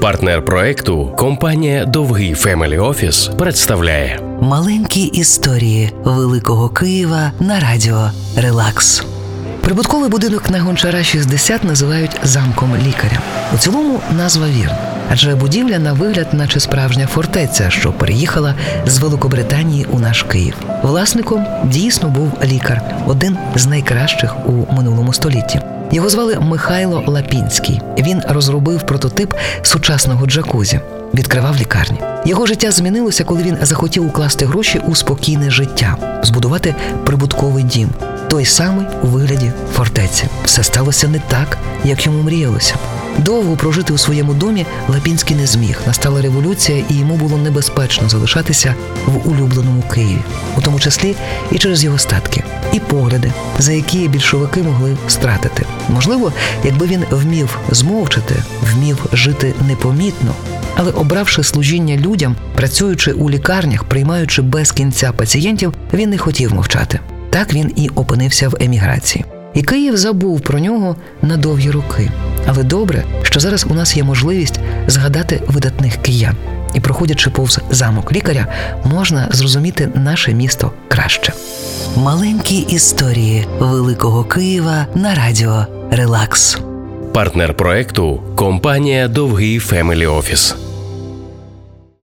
Партнер проекту компанія Довгий Family Office представляє Маленькі історії Великого Києва на радіо Релакс. Прибутковий будинок на Гончара 60 називають замком лікаря. У цілому назва вірна, адже будівля на вигляд, наче справжня фортеця, що переїхала з Великобританії у наш Київ. Власником дійсно був лікар, один з найкращих у минулому столітті. Його звали Михайло Лапінський. Він розробив прототип сучасного джакузі, відкривав лікарні. Його життя змінилося, коли він захотів укласти гроші у спокійне життя, збудувати прибутковий дім, той самий у вигляді фортеці. Все сталося не так, як йому мріялося. Довго прожити у своєму домі Лапінський не зміг. Настала революція, і йому було небезпечно залишатися в улюбленому Києві, у тому числі і через його статки, і погляди, за які більшовики могли стратити. Можливо, якби він вмів змовчати, вмів жити непомітно, але обравши служіння людям, працюючи у лікарнях, приймаючи без кінця пацієнтів, він не хотів мовчати. Так він і опинився в еміграції. І Київ забув про нього на довгі роки. Але добре, що зараз у нас є можливість згадати видатних киян. І, проходячи повз замок лікаря, можна зрозуміти наше місто краще. Маленькі історії Великого Києва на радіо Релакс. партнер проекту компанія Довгий Family Office.